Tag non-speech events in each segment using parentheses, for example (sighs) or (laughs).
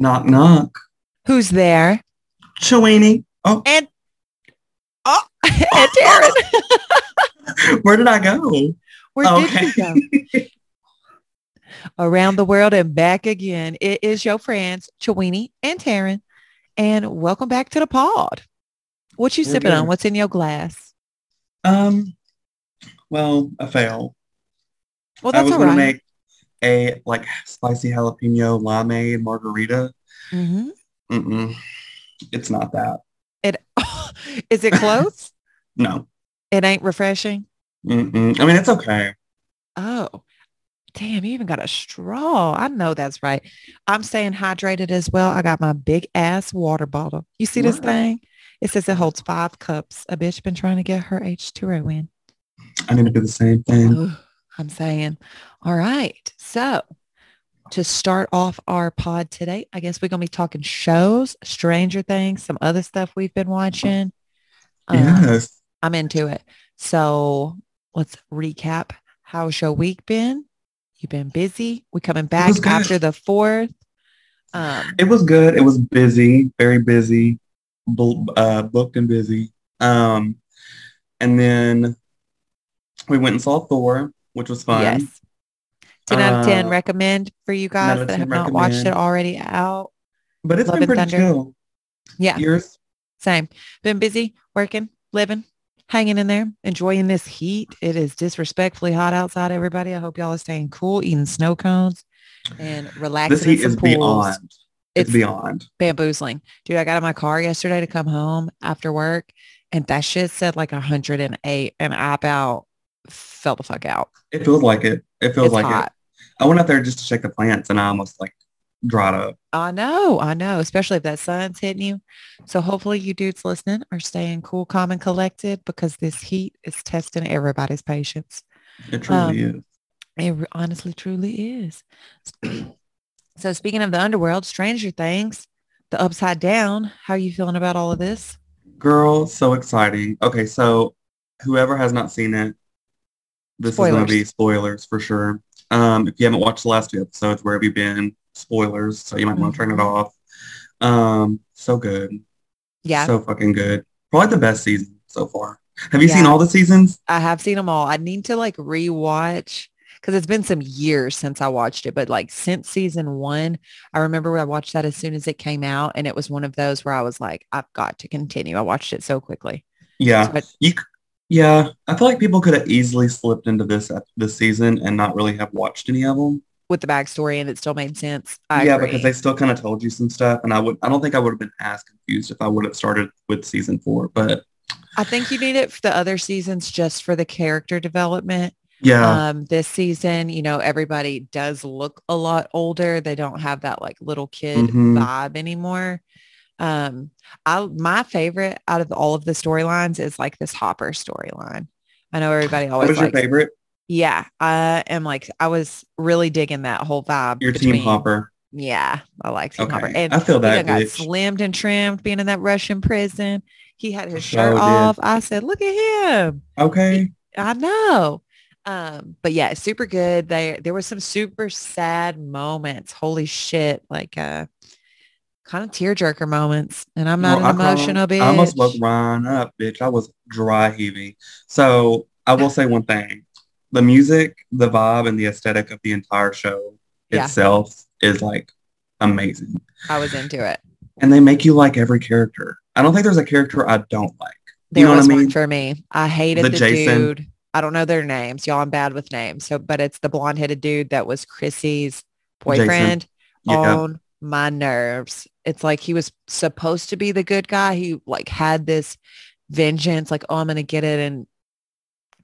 Knock knock. Who's there? Chewini. Oh, And oh, (laughs) (laughs) and Taryn. (laughs) where did I go? Where Okay. did you go? Around the world and back again. It is your friends, Chewini and Taryn. And welcome back to the pod. What you We're sipping on? What's in your glass? Um, well, I failed. Well, I that's was all gonna make a like spicy jalapeno limeade margarita. Mhm. Mm-mm. It's not that. It (laughs) is it close? (laughs) No. it ain't refreshing. Mm-mm. I mean, it's okay. Oh, damn, you even got a straw. I know that's right. I'm staying hydrated as well. I got my big ass water bottle. You see this thing? It says it holds five cups. A bitch been trying to get her H2O in. I need to do the same thing. I'm saying, all right. So to start off our pod today, I guess we're going to be talking shows, Stranger Things, some other stuff we've been watching. Um, yes. I'm into it. So let's recap. How's your week been? You've been busy. We're coming back after the fourth. Um, It was good. It was busy, very busy, bu- uh, booked and busy. Um, and then we went and saw Thor, which was fun. yes. 10 out of 10 Uh, recommend for you guys that 10 have not watched it already out. But it's Love been pretty Thunder. chill. Yeah, Yours? same. Been busy, working, living, hanging in there, enjoying this heat. It is disrespectfully hot outside, everybody. I hope y'all are staying cool, eating snow cones and relaxing This heat is pools. beyond. It's, It's beyond. bamboozling. Dude, I got in my car yesterday to come home after work and that shit said like 108 and I about fell the fuck out. It feels like it. It feels it's like hot. it. I went out there just to check the plants and I almost like dried up. I know, I know, especially if that sun's hitting you. So hopefully you dudes listening are staying cool, calm, and collected because this heat is testing everybody's patience. It truly um, is. It honestly truly is. (clears throat) so speaking of the underworld, Stranger Things, the upside down, how are you feeling about all of this? Girl, so exciting. Okay, so whoever has not seen it, this is going to be spoilers for sure. Um, if you haven't watched the last two episodes, where have you been? Spoilers, so you might want to turn it Mhm. off. Um, so good. Yeah, So fucking good. Probably the best season so far. Have you seen all the seasons? I have seen them all. I need to like rewatch because it's been some years since I watched it, but like since season one, I remember I watched that as soon as it came out and it was one of those where I was like, I've got to continue. I watched it so quickly. Yeah. But You, yeah, I feel like people could have easily slipped into this this season and not really have watched any of them. with the backstory and it still made sense. I yeah, agree. because they still kind of told you some stuff, and I would I don't think I would have been as confused if I would have started with season four. But I think you need it for the other seasons just for the character development. yeah, Um, this season, you know, everybody does look a lot older. They don't have that like little kid Mhm. vibe anymore. Um, I my favorite out of all of the storylines is like this Hopper storyline. I know everybody always. what was your favorite? yeah, I am like, I was really digging that whole vibe. Your team Hopper. Yeah, I like Team Hopper. And I feel that. got slimmed and trimmed being in that Russian prison. He had his shirt did. off. I said, look at him. Okay. I know. Um, but yeah, super good. They there were some super sad moments. Holy shit. Like uh kind of tearjerker moments. And I'm not an emotional bitch. I almost woke Ryan up, bitch. I was dry heaving. So I will say one thing: the music, the vibe, and the aesthetic of the entire show Yeah. itself is like amazing. I was into it. And they make you like every character. I don't think there's a character I don't like. There You know what I was one mean? for me. I hated The the, Jason. dude. I don't know their names. Y'all, I'm bad with names. So, but it's the blonde headed dude that was Chrissy's boyfriend on my nerves. It's like he was supposed to be the good guy. He like had this vengeance, like, oh, I'm going to get it and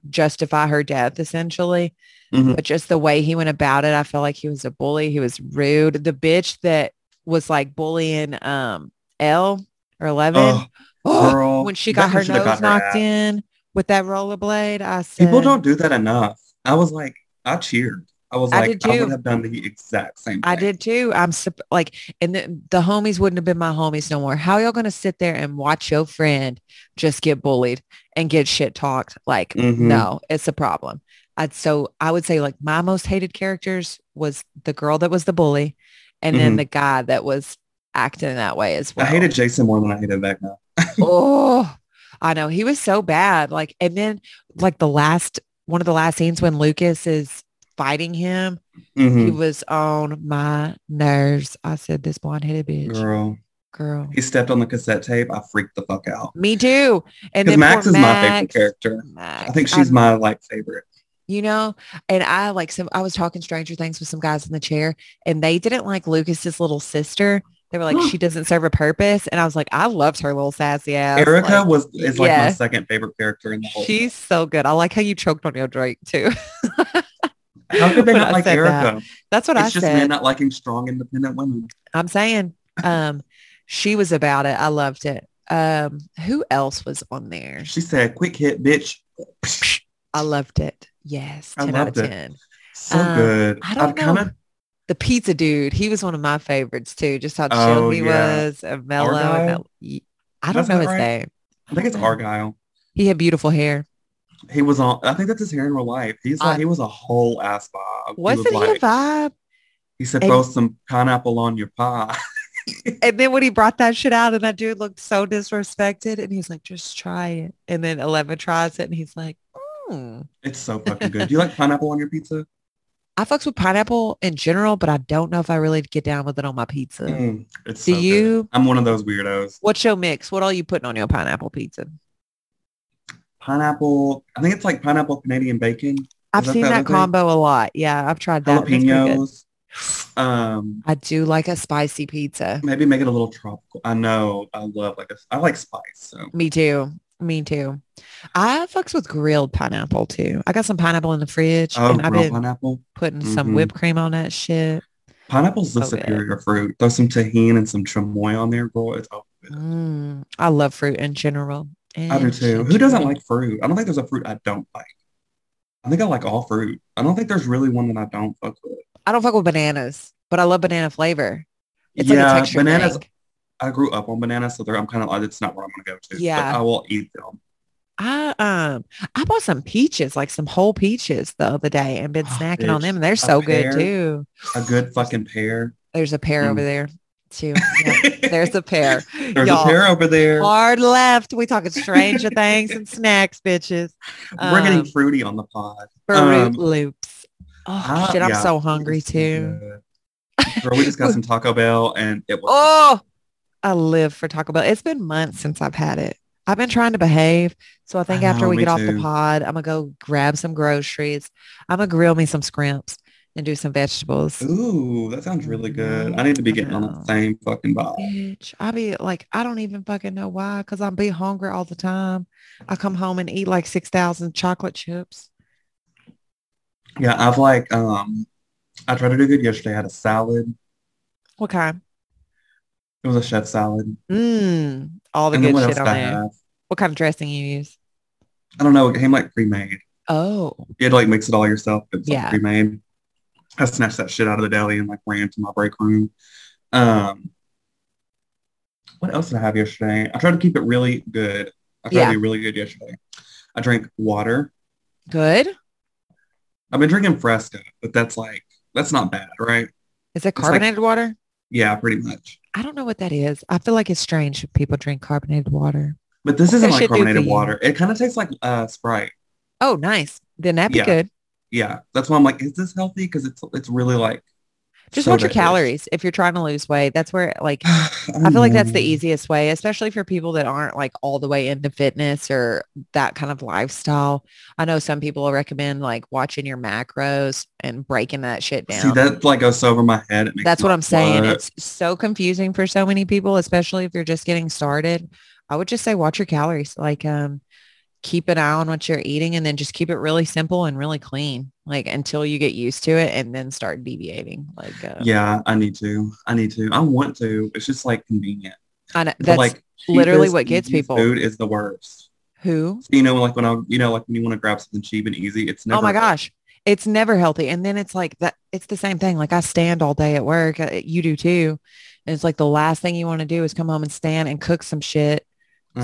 justify her death essentially. Mhm. But just the way he went about it, I felt like he was a bully. He was rude. The bitch that was like bullying um El or 11 Oh, oh, (gasps) girl, when she got her got nose her knocked in with that rollerblade. I said, people don't do that enough. I was like, I cheered. I was I like, did I would too. have done the exact same thing. I did too. I'm like, and the, the homies wouldn't have been my homies no more. How y'all going to sit there and watch your friend just get bullied and get shit talked? Like, Mhm. no, it's a problem. I'd, so I would say like my most hated characters was the girl that was the bully and then Mhm. the guy that was acting that way as well. I hated Jason more than I hated Vecna. (laughs) oh, I know he was so bad. Like, and then like the last one of the last scenes when Lucas is fighting him, Mhm. he was on my nerves. I said, "This blonde headed bitch, Girl, girl." he stepped on the cassette tape. I freaked the fuck out. Me too. And then Max is my favorite character. Max, I think she's my like favorite. you know, and I like some, I was talking Stranger Things with some guys in the chair and they didn't like Lucas's little sister. They were like, (gasps) she doesn't serve a purpose. And I was like, I loved her little sassy ass. Erica Like, was is like my second favorite character in the whole. she's so good. I like how you choked on your drink too. (laughs) How could they not I like said that. Erica? That's what I said. It's just men not liking strong, independent women. I'm saying, um, she was about it. I loved it. Um, who else was on there? She said, "Quick hit, bitch." I loved it. Yes. 10 out of it. 10. So Um, good. I don't kinda- know. The pizza dude, he was one of my favorites too. Just how chill Oh, he yeah. was, and mellow. And Argyle? mel- y- I don't That's know his right. name. I think it's Argyle. He had beautiful hair. He was on. I think that's his hair in real life. He's like I- he was a whole ass vibe. He Wasn't was he, like, a vibe? He said, And- "Throw some pineapple on your pie." (laughs) And then when he brought that shit out and that dude looked so disrespected and he's like, just try it. And then Eleven tries it and he's like, hmm. it's so fucking good. Do you like pineapple on your pizza? I fucks with pineapple in general, but I don't know if I really get down with it on my pizza. Mm, it's Do so good. you? I'm one of those weirdos. What's your mix? What are you putting on your pineapple pizza? Pineapple. I think it's like pineapple Canadian bacon. I've that seen that thing? combo a lot. Yeah, I've tried that. That's pretty good. Jalapenos. Um, I do like a spicy pizza. maybe make it a little tropical. I know. I love like a, I like spice. So Me too. Me too. I fucks with grilled pineapple too. I got some pineapple in the fridge oh, and I've grilled been pineapple. putting some Mhm. whipped cream on that shit. Pineapple's the So good. superior fruit. Throw some Tajín and some chamoy on there, girl. It's oh. Mm, I love fruit in general. I do too. Who doesn't like fruit? I don't think there's a fruit I don't like. I think I like all fruit. I don't think there's really one that I don't fuck with. I don't fuck with bananas, but I love banana flavor. It's like a yeah, texture bananas. thing. I grew up on bananas, so they're, I'm kind of like, it's not where I'm gonna go to. Yeah. but I will eat them. I um I bought some peaches, like some whole peaches the other day and been Oh, snacking on them and they're A so good too. A good fucking pear. There's a pear Mm. over there too. Yeah, there's a pair. (laughs) There's Y'all, a pair over there. Hard left. We talking stranger things and snacks, bitches. We're getting Um, fruity on the pod. Fruit Um, Loops. Oh ah, shit, I'm yeah, so hungry too. Girl, we just got some Taco Bell and it was Oh, I live for Taco Bell. It's been months since I've had it. I've been trying to behave. So I think I after we get off the pod, I'm gonna go grab some groceries. I'm gonna grill me some scrimps and do some vegetables. Ooh, that sounds really good. I need to be getting on the same fucking vibe. Bitch, I be like, I don't even fucking know why, because I'm be hungry all the time. I come home and eat like 6,000 chocolate chips. Yeah, I've like um I tried to do good yesterday. I had a salad. What kind? It was a chef salad. Mmm, all the and good shit on there. have? What kind of dressing you use? I don't know. It came like pre-made. Oh, You had to like mix it all yourself. It was Yeah. like pre-made. I snatched that shit out of the deli and like ran to my break room. Um, what else did I have yesterday? I tried to keep it really good. I tried Yeah. to be really good yesterday. I drank water. good. I've been drinking Fresca, but that's like that's not bad, right? Is it like- carbonated water? Yeah, pretty much. I don't know what that is. I feel like it's strange if people drink carbonated water. But this isn't that like shit do for carbonated water. It kind of tastes like uh, Sprite. Oh, nice. Then that'd be Yeah. good. Yeah, that's why I'm like, is this healthy? Because it's it's really like Just watch your calories if you're trying to lose weight. That's where like (sighs) I, I feel like that's the easiest way, especially for people that aren't like all the way into fitness or that kind of lifestyle. I know some people will recommend like watching your macros and breaking that shit down. See, that like goes over my head. That's what I'm saying. It's so confusing for so many people, especially if you're just getting started. I would just say watch your calories. Like um keep an eye on what you're eating and then just keep it really simple and really clean. Like until you get used to it and then start deviating. Like uh, yeah, I need to. I need to. I want to. It's just like convenient. I know, that's like literally what gets people. Food is the worst. who You know, like when I, you know, like when you want to grab something cheap and easy, it's never. oh my gosh it's never healthy and then it's like that it's the same thing like i stand all day at work uh, you do too and it's like the last thing you want to do is come home and stand and cook some shit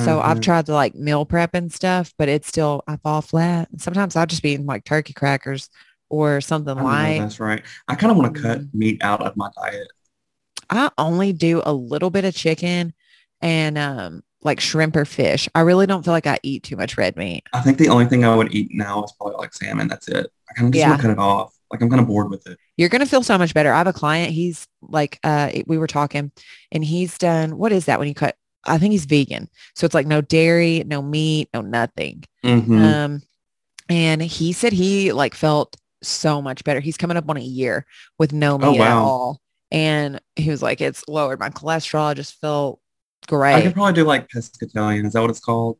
so i've Mhm. tried to like meal prep and stuff but it's still i fall flat sometimes i'll just be eating like turkey crackers or something light that's right. I kind of want to cut Mhm. meat out of my diet. I only do a little bit of chicken and um like shrimp or fish. I really don't feel like I eat too much red meat. I think the only thing I would eat now is probably like salmon. That's it. I kind of just Yeah. want to cut it off. Like I'm kind of bored with it. You're gonna feel so much better. I have a client. He's like, uh, we were talking, and he's done. What is that when you cut? I think he's vegan, so it's like no dairy, no meat, no nothing. Mhm. Um, and he said he like felt so much better. He's coming up on a year with no meat at Oh, wow. all, and he was like, it's lowered my cholesterol. I just felt great. I could probably do like pescatarian. Is that what it's called?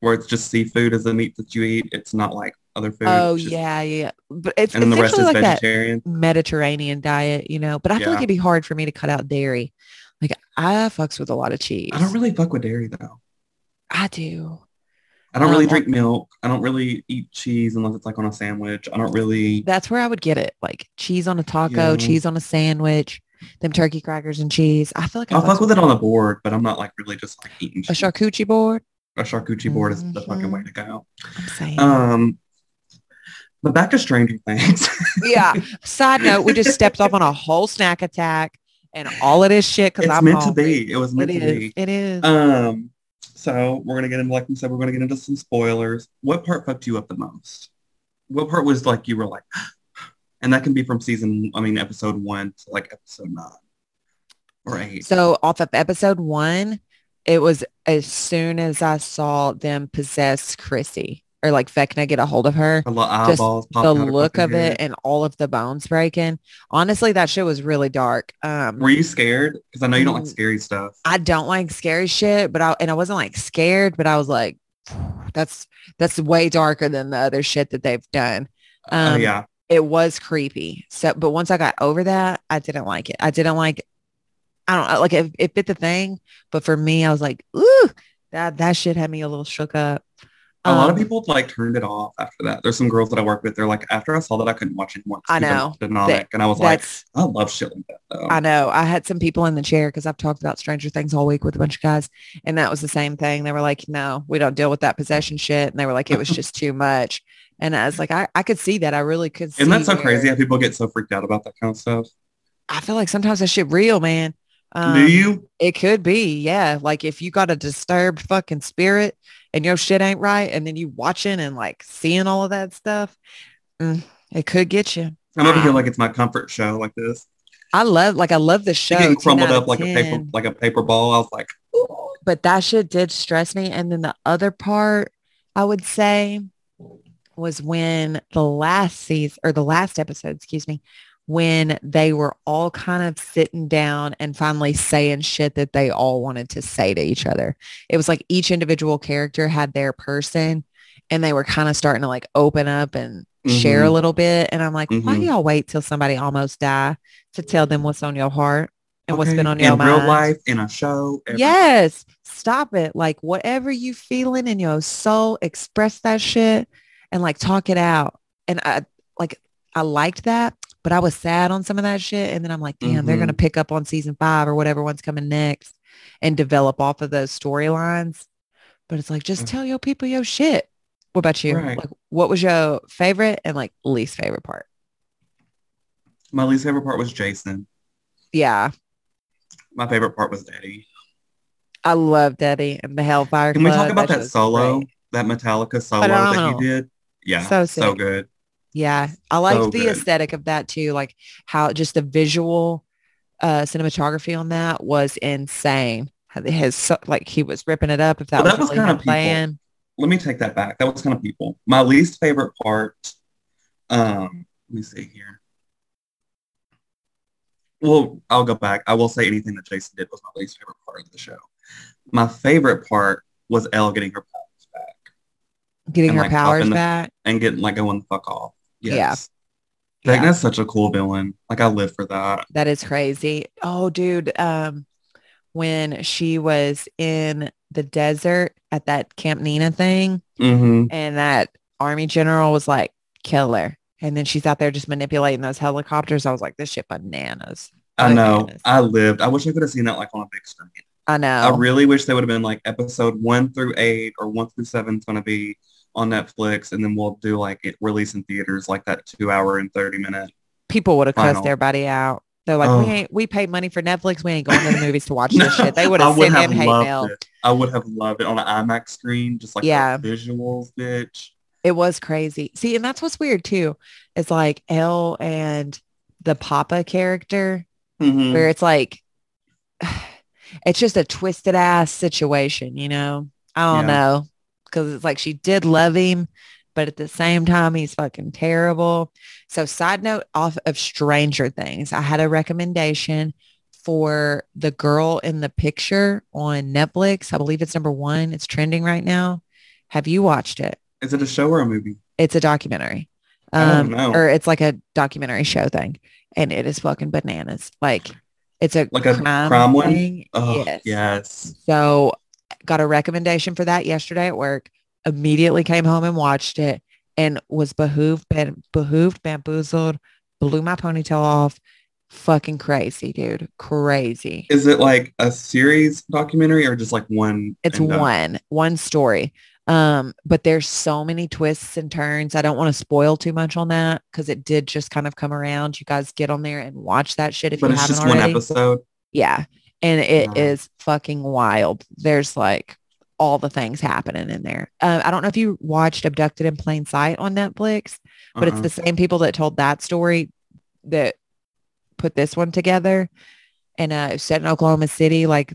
Where it's just seafood as the meat that you eat. It's not like other food. oh just- yeah, yeah, but it's And then the rest is like vegetarian. Mediterranean diet, you know. But I feel like it'd be hard for me to cut out dairy. Like I fucks with a lot of cheese. I don't really fuck with dairy though. I do. I don't really Um, drink milk. I don't really eat cheese unless it's like on a sandwich. I don't really. That's where I would get it. Like cheese on a taco, Yeah. cheese on a sandwich, them turkey crackers and cheese. I feel like I I'll fuck with it on the board, but I'm not like really just like eating a cheese. charcuterie board. A charcuterie board is the fucking way to go. I'm saying. Um, but back to Stranger Things. yeah. (laughs) Side note, we just stepped off on a whole snack attack and all of this shit because it's I'm It's meant to be. It was meant It to is. be. It is. Um, so we're gonna get into, like we said, we're gonna get into some spoilers. What part fucked you up the most? What part was like you were like, (gasps) and that can be from season, I mean, episode one to like episode nine or eight. So off of episode one, it was as soon as I saw them possess Chrissy or like Vecna get a hold of her. Just the popping out her look of it and all of the bones breaking. Honestly, that shit was really dark. Um, Were you scared? Because I know you don't like Mm. scary stuff. I don't like scary shit, but I and I wasn't like scared, but I was like, (sighs) that's that's way darker than the other shit that they've done. Oh Um, yeah. It was creepy. So, but once I got over that, I didn't like it. I didn't like. I don't like it, it fit the thing, but for me, I was like, ooh, that that shit had me a little shook up. A lot of Um, people like turned it off after that. There's some girls that I work with. They're like, after I saw that, I couldn't watch it anymore. I know. demonic. And I was like, I love shit like that though. I know. I had some people in the chair because I've talked about Stranger Things all week with a bunch of guys, and that was the same thing. They were like, "No, we don't deal with that possession shit," and they were like, "It was just too much." And I was like, "I, I could see that. I really could." Isn't that so where- crazy how people get so freaked out about that kind of stuff? I feel like sometimes that shit real, man. Um, Do you? It could be, yeah. Like if you got a disturbed fucking spirit and your shit ain't right, and then you watching and like seeing all of that stuff, mm, it could get you. I'm over here like it's my comfort show like this. I love, like, I love the show. Getting crumbled up like a paper like a paper ball. I was like, but that shit did stress me. And then the other part I would say was when the last season or the last episode, excuse me, when they were all kind of sitting down and finally saying shit that they all wanted to say to each other. It was like each individual character had their person and they were kind of starting to like open up and share a Mhm. little bit. And I'm like, why do Mhm. y'all wait till somebody almost die to tell them what's on your heart and what's been on your in mind? real life, in a show. everything. Yes. Stop it. Like whatever you feeling in your soul, express that shit and like talk it out. And I like I liked that, but I was sad on some of that shit. And then I'm like, damn, they're Mhm. gonna pick up on season five or whatever one's coming next and develop off of those storylines. But it's like just Mm. tell your people your shit. What about you? Right. Like what was your favorite and like least favorite part? My least favorite part was Jason. Yeah. My favorite part was Eddie. I love Eddie and the Hellfire Can we talk about shit that solo, great. that Metallica solo that he did? Yeah, So so, good. Yeah, I like So the good. aesthetic of that too, like how just the visual uh cinematography on that was insane. His like he was ripping it up if that Well, was, that was really kinda him playing. Let me take that back. That was kind of people. My least favorite part. Um, let me see here. Well, I'll go back. I will say anything that Jason did was my least favorite part of the show. My favorite part was El getting her powers back Getting and, her like, powers the- back. and getting like going the fuck off. Yeah. Yes. Yeah. Vecna's such a cool villain. Like I live for that. That is crazy. Oh, dude. Um, when she was in the desert at that Camp Nina thing, hmm and that army general was like, "Kill her," and then she's out there just manipulating those helicopters. I was like, "This shit bananas." I know. Bananas. I lived. I wish I could have seen that like on a big screen. I know. I really wish they would have been like episode one through eight or one through seven is going to be on Netflix, and then we'll do like it release in theaters like that two hour and thirty minute. people would have cussed everybody out. They're like, Oh. we ain't we paid money for Netflix. We ain't (laughs) going to the movies to watch this shit. They would have sent him hate mail. it. I would have loved it on an IMAX screen, just like Yeah. visuals, bitch. It was crazy. See, and that's what's weird too. It's like El and the Papa character, Mhm. where it's like (sighs) it's just a twisted ass situation, you know? I don't Yeah. know. Cause it's like she did love him, but at the same time he's fucking terrible. So side note off of Stranger Things, I had a recommendation for the girl in the picture on Netflix. I believe it's number one. It's trending right now. Have you watched it? Is it a show or a movie? It's a documentary. Um, or it's like a documentary show thing. And it is fucking bananas. Like it's a Like a crime one? thing. Oh, yes. yes. So got a recommendation for that yesterday at work. Immediately came home and watched it and was behooved, ban- behooved, bamboozled, blew my ponytail off. Fucking crazy, dude. Crazy. Is it like a series documentary or just like one? It's and done? one, one story. Um, but there's so many twists and turns. I don't want to spoil too much on that because it did just kind of come around. You guys get on there and watch that shit if But you it's haven't just already. one episode. Yeah. And it is Nice. fucking wild. There's like all the things happening in there. Uh, I don't know if you watched Abducted in Plain Sight on Netflix, but it's Uh-uh. the same people that told that story that put this one together and uh set in Oklahoma City, like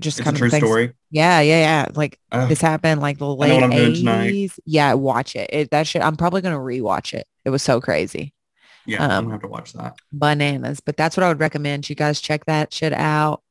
just It's a kind true things. story. Yeah, yeah, yeah. Like Oh, this happened like the late what I'm doing tonight. 80s. Yeah, watch it. it. That shit, I'm probably gonna rewatch it. It was so crazy yeah, I'm um, gonna have to watch that. bananas. But that's what I would recommend. You guys check that shit out.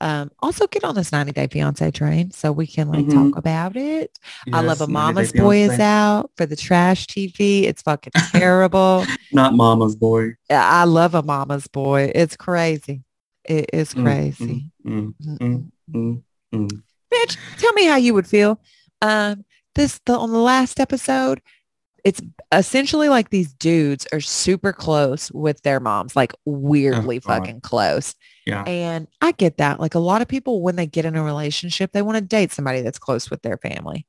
Um, also get on this 90 Day Fiance train so we can like Mhm. talk about it. I love a Mama's Boy is out for the trash TV. It's fucking (laughs) terrible. Not Mama's Boy. I love a Mama's Boy. It's crazy. It is Mm, crazy. Mm, Mm, mm. Bitch, tell me how you would feel. Um, this the on the last episode, it's essentially like these dudes are super close with their moms, like weirdly God. fucking close. Yeah. And I get that. Like a lot of people, when they get in a relationship, they want to date somebody that's close with their family.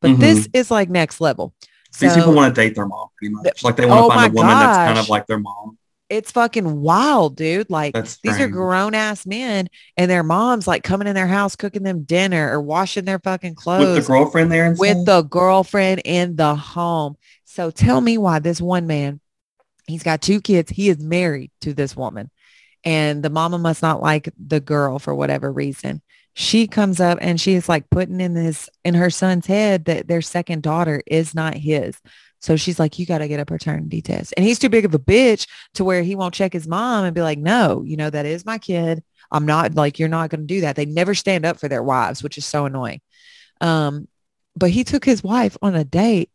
But this mm-hmm. is like next level. So These people want to date their mom pretty much. Like they want to Oh find a woman that's kind of like their mom. it's fucking wild, dude. Like these are grown ass men and their moms like coming in their house, cooking them dinner or washing their fucking clothes. With the girlfriend there and with the girlfriend in the home. So tell me why this one man, he's got two kids. He is married to this woman and the mama must not like the girl for whatever reason. She comes up and she is like putting in this in her son's head that their second daughter is not his. So she's like, you got to get a paternity test. And he's too big of a bitch to where he won't check his mom and be like, no, you know, that is my kid. I'm not like, you're not going to do that. They never stand up for their wives, which is so annoying. Um, but he took his wife on a date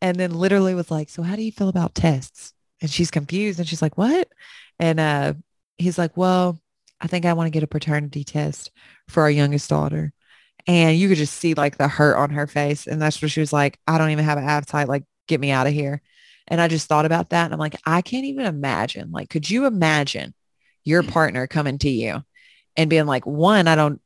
and then literally was like, so how do you feel about tests? And she's confused and she's like, what? And uh, he's like, well, I think I want to get a paternity test for our youngest daughter. And you could just see like the hurt on her face. And that's where she was like, I don't even have an appetite. Like, get me out of here. And I just thought about that. And I'm like, I can't even imagine. Like, could you imagine your partner coming to you and being like, one, I don't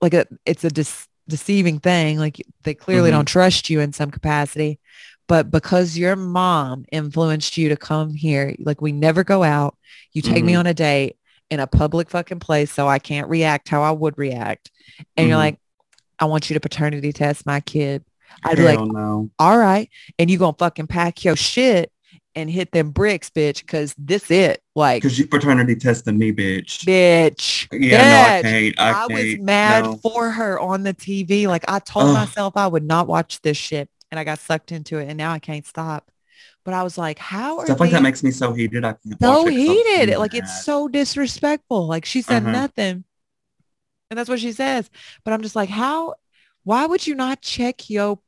like a, it's a dis- deceiving thing. Like they clearly Mhm. don't trust you in some capacity, but because your mom influenced you to come here, like we never go out, you take me Mhm. on a date in a public fucking place. So I can't react how I would react. And you're Mhm. like, I want you to paternity test my kid. I'd be like, no. all right. And you gonna fucking pack your shit and hit them bricks, bitch. Cause this it. Like, Because you paternity tested me, bitch. bitch. Yeah, no, I bitch. can't. I, I, was can't. mad No. for her on the TV. Like I told Ugh. myself I would not watch this shit and I got sucked into it and now I can't stop. But I was like, how are Stuff like that makes me so heated. I can't so watch it 'cause heated? Like it's so disrespectful. Like she said Uh-huh. nothing. And that's what she says. But I'm just like, how, why would you not check your,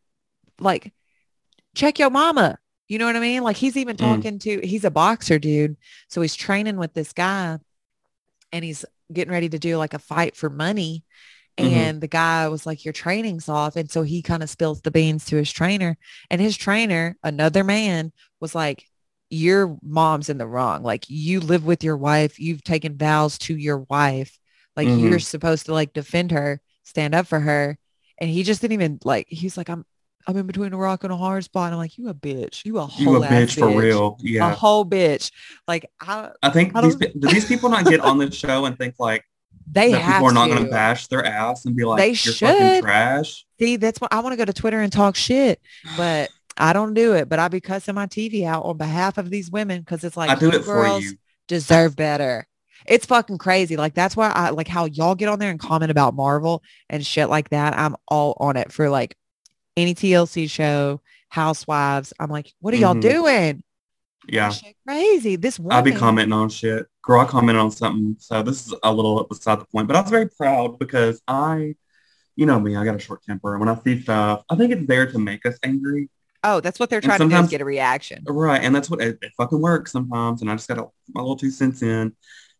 like, check your mama? You know what I mean? Like he's even Mm. talking to, he's a boxer dude. So he's training with this guy and he's getting ready to do like a fight for money. Mhm. And the guy was like, your training's off. And so he kind of spills the beans to his trainer. And his trainer, another man, was like, your mom's in the wrong. Like you live with your wife. You've taken vows to your wife. Like you're supposed to like defend her, stand up for her. And he just didn't even like, he's like, I'm, I'm in between a rock and a hard spot. And I'm like, you a bitch. You a whole You a ass bitch for real. Yeah. A whole bitch. Like I, I think I these do these people not get on this show and think like they that have people are not going to bash their ass and be like, They you're should. fucking trash. See, that's what I want to go to Twitter and talk shit, but (sighs) I don't do it. But I be cussing my TV out on behalf of these women because it's like I do it for girls you. deserve better. It's fucking crazy. Like that's why I like how y'all get on there and comment about Marvel and shit like that. I'm all on it for like any TLC show, Housewives. I'm like, what are y'all Mhm. doing? Yeah. Crazy. This woman. I'll be commenting on shit. Girl, I commented on something. So this is a little beside the point, but I was very proud because I, you know me, I got a short temper. And when I see stuff, I think it's there to make us angry. Oh, that's what they're trying to do is get a reaction. Right. And that's what it, it fucking works sometimes. And I just got put my little two cents in.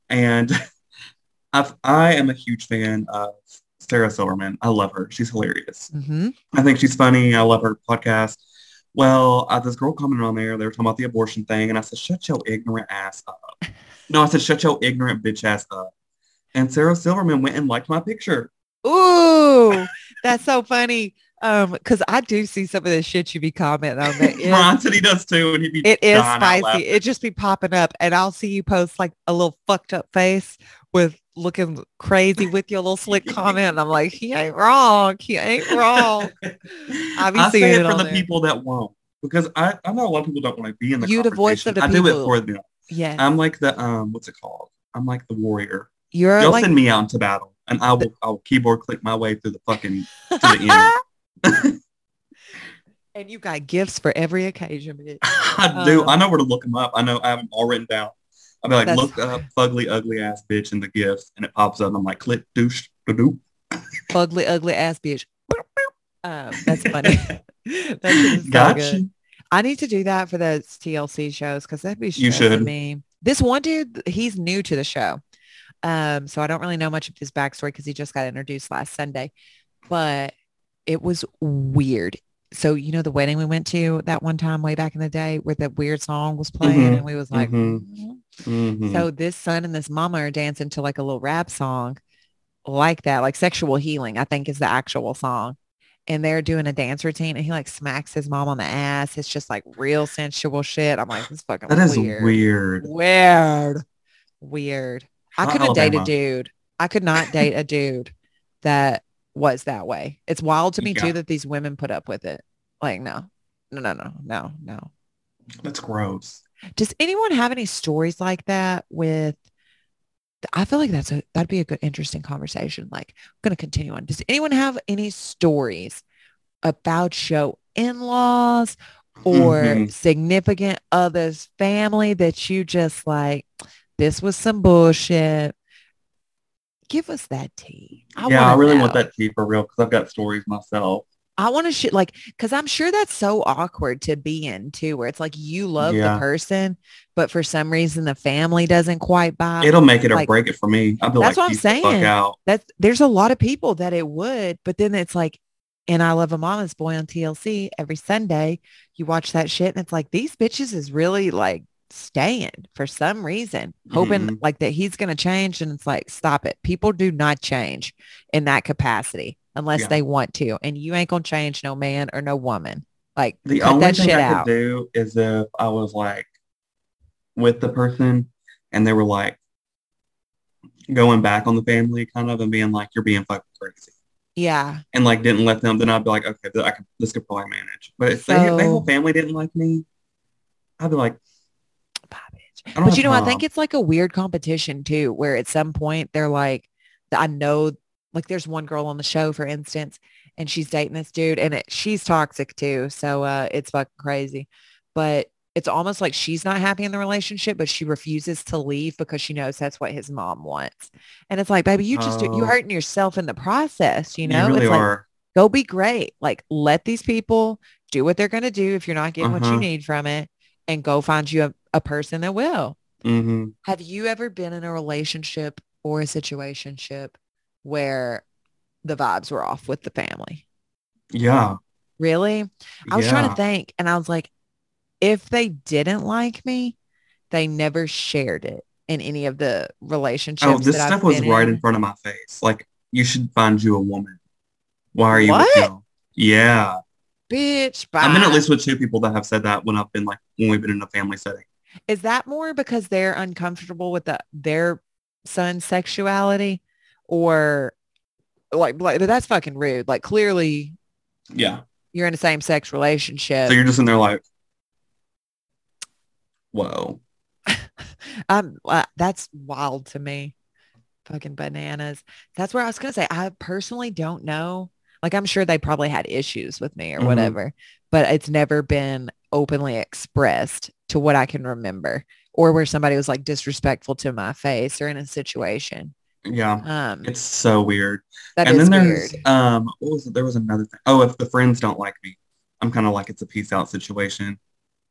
And (laughs) I've, I am a huge fan of Sarah Silverman. I love her. She's hilarious. hmm I think she's funny. I love her podcast. Well, uh, this girl commented on there. They were talking about the abortion thing, and I said, "Shut your ignorant ass up." No, I said, "Shut your ignorant bitch ass up." And Sarah Silverman went and liked my picture. Ooh, that's so funny. Um, because I do see some of the shit you be commenting on that. (laughs) It, Ron said he does too, and he'd be it is dying out laughing. spicy. It just be popping up, and I'll see you post like a little fucked up face with looking crazy with your little slick (laughs) comment. And I'm like, he ain't wrong. He ain't wrong. (laughs) I be I seeing say it it for the there. people that won't, because I, I know a lot of people don't want to be in the You the voice of the I do it for them. Yeah, I'm like the um, what's it called? I'm like the warrior. You're Y'all like send me out into battle, and I will I'll keyboard click my way through the fucking to the end. (laughs) and you got gifts for every occasion, bitch. I do. Um, I know where to look them up. I know I have them all written down. I'll be like, That's look up fugly, ugly ass bitch in the gifts, and it pops up. And I'm like, click, douche, doop. Ugly, ugly ass bitch. Um, that's funny. (laughs) that shit so Got good. I need to do that for those TLC shows because that'd be You should. me. This one dude, he's new to the show. Um, so I don't really know much of his backstory because he just got introduced last Sunday. But it was weird. So you know the wedding we went to that one time way back in the day where that weird song was playing Mhm. and we was like, Mhm. "Mhm." Mhm. so this son and this mama are dancing to like a little rap song like that, like sexual healing, I think is the actual song. And they're doing a dance routine and he like smacks his mom on the ass. It's just like real sensual shit. I'm like, this is fucking that is weird. weird. Weird. Weird. I couldn't date a dude. I could not date a dude that was that way. It's wild to me Yeah. too that these women put up with it. Like, no, no, no, no, no, no. That's gross. Does anyone have any stories like that with I feel like that's a that'd be a good interesting conversation. Like I'm gonna continue on. Does anyone have any stories about show in-laws or Mhm. significant others family that you just like this was some bullshit? Give us that tea. I yeah, I really want that tea for real because I've got stories myself. I want to shit like because I'm sure that's so awkward to be in too, where it's like you love Yeah. the person, but for some reason the family doesn't quite buy. It'll make it or break it for me. I'll be That's like, what I'm "Peace the fuck saying. out. That's there's a lot of people that it would, but then it's like, and I love a mama's boy on TLC every Sunday. You watch that shit, and it's like these bitches is really like staying for some reason, hoping Mhm. like that he's gonna change, and it's like, stop it. People do not change in that capacity unless Yeah. they want to, and you ain't gonna change no man or no woman. Like The cut only that thing shit I out. could do is if I was like with the person and they were like going back on the family kind of and being like, you're being fucking crazy. Yeah. And like didn't let them, then I'd be like, okay, I could, this could probably manage. But if they, So- their whole family didn't like me, I'd be like, Bye, bitch. I don't But you know, I think it's like a weird competition too, where at some point they're like, I know, like there's one girl on the show, for instance, and she's dating this dude and it, she's toxic too. So uh, it's fucking crazy. But it's almost like she's not happy in the relationship, but she refuses to leave because she knows that's what his mom wants. And it's like, baby, you just, Oh. you're hurting yourself in the process, you know? you really it's like, are. go be great. Like let these people do what they're going to do if you're not getting what you Uh-huh. need from it and go find you a, a person that will. hmm Have you ever been in a relationship or a situationship where the vibes were off with the family? Yeah. Really? I was trying to think and I was like, if they didn't like me, they never shared it in any of the relationships. Oh, this stuff was right in. front of my face. Like, you should find you a woman. Why are you with What? him? Yeah. bitch. Bye. I've been at least with two people that have said that when I've been like when we've been in a family setting. Is that more because they're uncomfortable with the their son's sexuality, or like, like that's fucking rude? Like clearly Yeah. you're in a same sex relationship. So you're just in there like, whoa. (laughs) um, uh, that's wild to me. Fucking bananas. That's where I was gonna say. I personally don't know. Like I'm sure they probably had issues with me or Mhm. whatever, but it's never been openly expressed to what I can remember, or where somebody was like disrespectful to my face or in a situation. Yeah. Um, It's so weird. that and is then there's weird. um what was it? There was another thing. Oh, if the friends don't like me, I'm kind of like it's a peace out situation.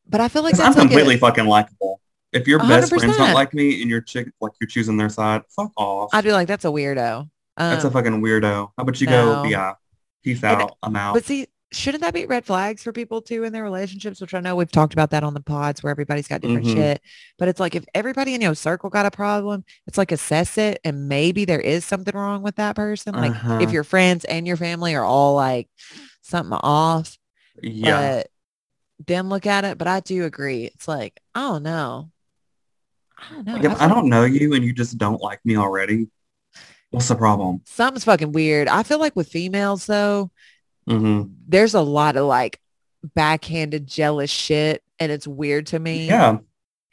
But I feel like I'm like a- completely fucking likable. If your best friends don't like me and your chick like you're choosing their side, fuck off. I'd be like, that's a weirdo. That's a Um, fucking weirdo. How about you no. go? Yeah. Peace And- out. I'm out. But see, shouldn't that be red flags for people too in their relationships? Which I know we've talked about that on the pods where everybody's got different Mhm. shit. But it's like if everybody in your circle got a problem, it's like assess it and maybe there is something wrong with that person. Like Uh-huh. if your friends and your family are all like something off, yeah. but then look at it. But I do agree. It's like, I don't know. I don't know. Like, if I I don't know you and you just don't like me already, what's the problem? something's fucking weird. I feel like with females though, hmm there's a lot of like backhanded jealous shit and it's weird to me. Yeah.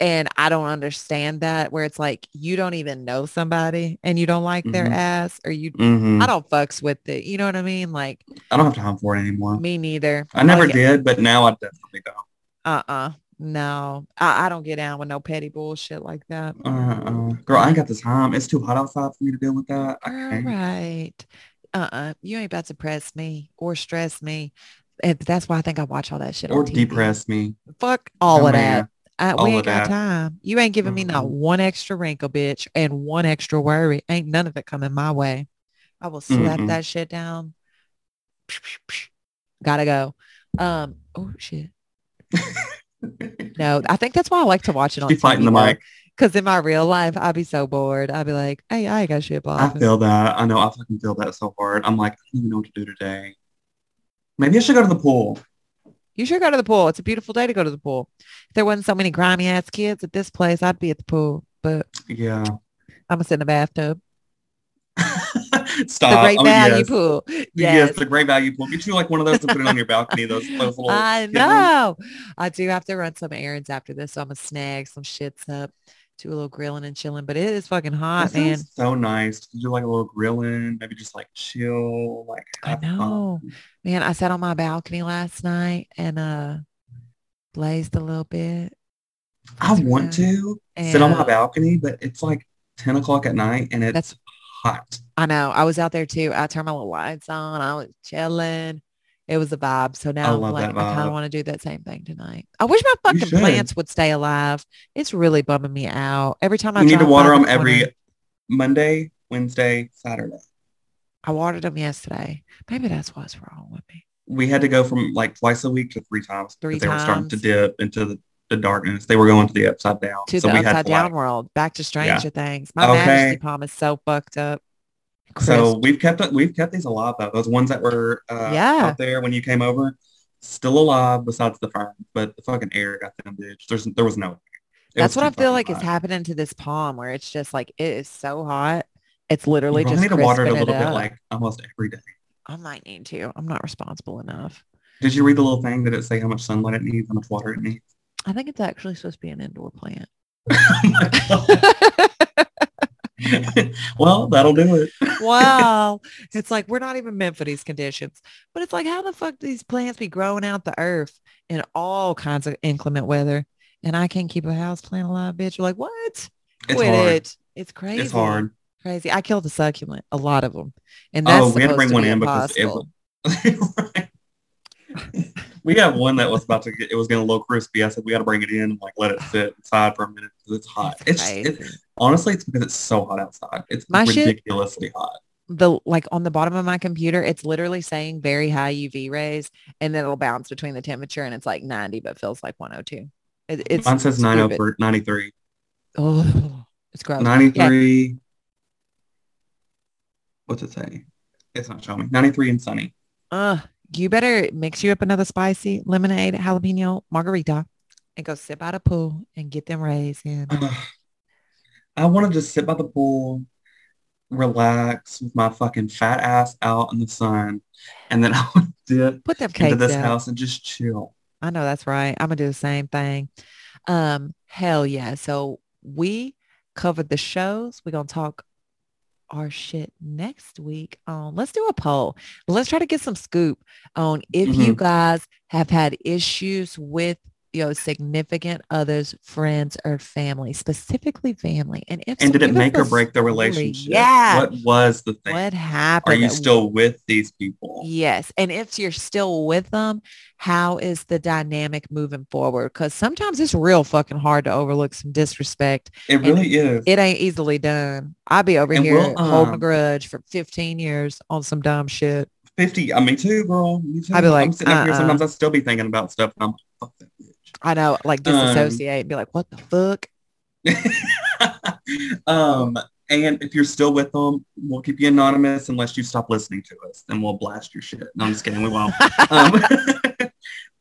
And I don't understand that where it's like you don't even know somebody and you don't like their Mhm. ass or you hmm I don't fucks with it. You know what I mean? Like I don't have time for it anymore. me neither. I never Like, did, but now I definitely don't. Uh-uh. No. I, I don't get down with no petty bullshit like that. Uh-uh. Girl, I ain't got the time. It's too hot outside for me to deal with that. I All right. Uh-uh. You ain't about to press me or stress me. And that's why I think I watch all that shit Or depress me. Fuck all Oh, of man. that. I, All we ain't got that. time. You ain't giving me not one extra wrinkle, bitch, and one extra worry. Ain't none of it coming my way. I will slap Mm-mm. that shit down. (laughs) Gotta go. Um. Oh shit. (laughs) No, I think that's why I like to watch it on She fighting the mic. Because in my real life, I'd be so bored. I'd be like, hey, I got shit, I Bob. feel that. I know. I fucking feel that so hard. I'm like, I don't even know what to do today. Maybe I should go to the pool. You should go to the pool. It's a beautiful day to go to the pool. If there wasn't so many grimy ass kids at this place, I'd be at the pool. But Yeah. I'm gonna sit in the bathtub. (laughs) Stop. the great Oh, value yes. pool. Yes. Yes. the great value pool. Get you like one of those to put it on your balcony. Those, (laughs) those little. I know. I do have to run some errands after this, so I'm gonna snag some shits up, do a little grilling and chilling. But it is fucking hot, man. so nice. to do like a little grilling, maybe just like chill, like I know. fun. Man, I sat on my balcony last night and uh blazed a little bit. I want to sit on my balcony, but it's like 10 o'clock at night and it's hot. I know. I was out there too. I turned my little lights on. I was chilling. It was a vibe. So now I'm like, I kind of want to do that same thing tonight. I wish my fucking plants would stay alive. It's really bumming me out. Every time I You need to water them every Monday, Wednesday, Saturday. I watered them yesterday. Maybe that's what's wrong with me. We had to go from like twice a week to three times Three because they were starting to dip into the, the darkness. They were going to the upside down. To so the we had upside like- down world. Back to Stranger Things. My Okay. Majesty palm is so fucked up. So we've kept. We've kept these alive though. Those ones that were uh, Yeah. out there when you came over, still alive besides the ferns, but the fucking air got them bitch. There's there was no. That's was what I feel like is happening to this palm where it's just like it is so hot. It's literally just need to water it a little bit up. like almost every day. I might need to. I'm not responsible enough. Did you read the little thing? Did it say how much sunlight it needs, how much water it needs? I think it's actually supposed to be an indoor plant. (laughs) Oh. (laughs) (laughs) well, that'll do it. (laughs) wow. It's like we're not even meant for these conditions. But it's like how the fuck do these plants be growing out the earth in all kinds of inclement weather? And I can't keep a house plant alive, bitch. You're like, what? It's Quit hard. it. It's crazy. It's hard. Crazy. I killed a succulent, a lot of them. And oh, that's Oh, we had to bring one in because it. (laughs) Right. We have one that was about to get, it was getting a little crispy. I said, we got to bring it in and like let it sit inside for a minute because it's hot. It's It's, it, honestly, it's because it's so hot outside. It's My shit- ridiculously hot. the like on the bottom of my computer, it's literally saying very high UV rays, and then it'll bounce between the temperature, and it's like 90, but feels like 102. It, it's Mine says stupid. 90 for 93. Oh, it's gross. 93. What's it say? It's not showing me. 93 and sunny. Uh, you better mix you up another spicy lemonade jalapeno margarita and go sit by the pool and get them raisins. I want to just sit by the pool, relax with my fucking fat ass out in the sun, and then (laughs) I would dip Put them into this out. house and just chill. I know that's right. I'm gonna do the same thing. Um, hell yeah. So we covered the shows. We're gonna talk our shit next week on let's do a poll. Let's try to get some scoop on if you mm-hmm. guys have had issues with your significant others, friends, or family, specifically family. And if And so, did it make or break the relationship? Yeah. What was the thing? What happened? Are you still with these people? Yes. And if you're still with them, how is the dynamic moving forward? Because sometimes it's real fucking hard to overlook some disrespect. It really is. It ain't easily done. I'll be over And here we'll, holding a um, grudge for 15 years on some dumb shit. 50. I mean, too, girl. Me too. I'd be like, I'm sitting up here. uh-uh. Sometimes I still be thinking about stuff. And I'm fuck that I know, like Um, disassociate and be like, what the fuck? (laughs) um, and if you're still with them, we'll keep you anonymous unless you stop listening to us. Then we'll blast your shit. No, I'm just kidding. We won't. (laughs) um,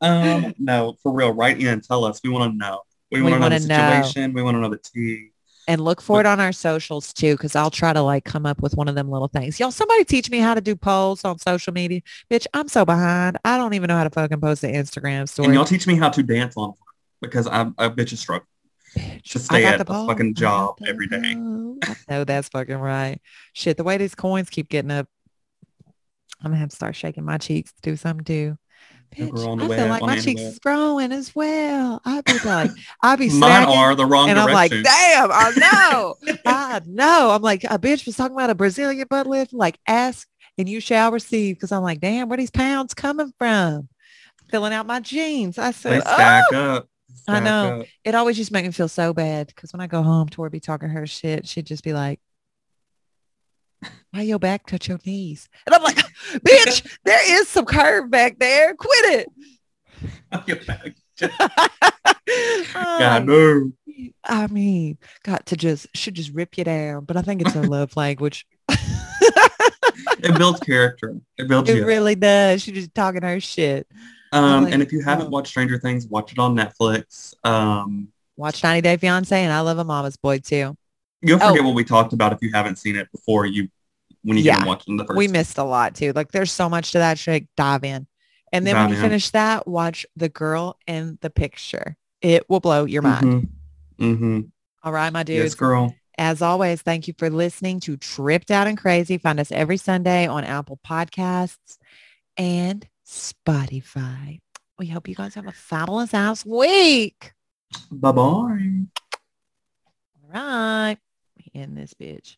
(laughs) um, no, for real. Write in. Tell us. We want to know. We We want to know the wanna know. situation. We want to know the tea. And look for it on our socials too, because I'll try to like come up with one of them little things. Y'all, somebody teach me how to do polls on social media. Bitch, I'm so behind. I don't even know how to fucking post an Instagram story. And y'all teach me how to dance on because I'm a bitch is struggling. To stay at the a fucking job every day. know that's fucking right. Shit, the way these coins keep getting up, I'm gonna have to start shaking my cheeks to do something too. Bitch, on the I feel like my cheeks is growing as well. I'd be like, I'd be (laughs) Mine are the wrong and I'm like, damn, I know, (laughs) I know. I'm like, a bitch was talking about a Brazilian butt lift. Like, ask and you shall receive. Because I'm like, damn, where these pounds coming from? Filling out my jeans. I said, oh, stack up. I know. up. it always just make me feel so bad because when I go home, Tori be talking her shit. She'd just be like, why your back touch your knees? And I'm like, (laughs) (laughs) bitch, there is some curve back there. Quit I'll get (laughs) back. it. God, no. I mean, got to just, should just rip you down. But I think it's a love language. It builds character. It builds it you. really does. She just talking her shit. um, like, and if you haven't oh. watched Stranger Things, watch it on Netflix. Um, Watch 90 Day Fiance and I love a mama's boy too. you'll Oh. forget what we talked about if you haven't seen it before you when you Yeah. didn't watch it in the first. we missed a lot too. Like there's so much to that shit. Dive in. And then when you in. finish that, watch the girl in the picture. It will blow your mind. Mm-hmm. Mm-hmm. All right, my Yes, dudes. girl. As always, thank you for listening to Tripped Out and Crazy. Find us every Sunday on Apple Podcasts and Spotify. We hope you guys have a fabulous ass week. Bye bye. All right. End this bitch.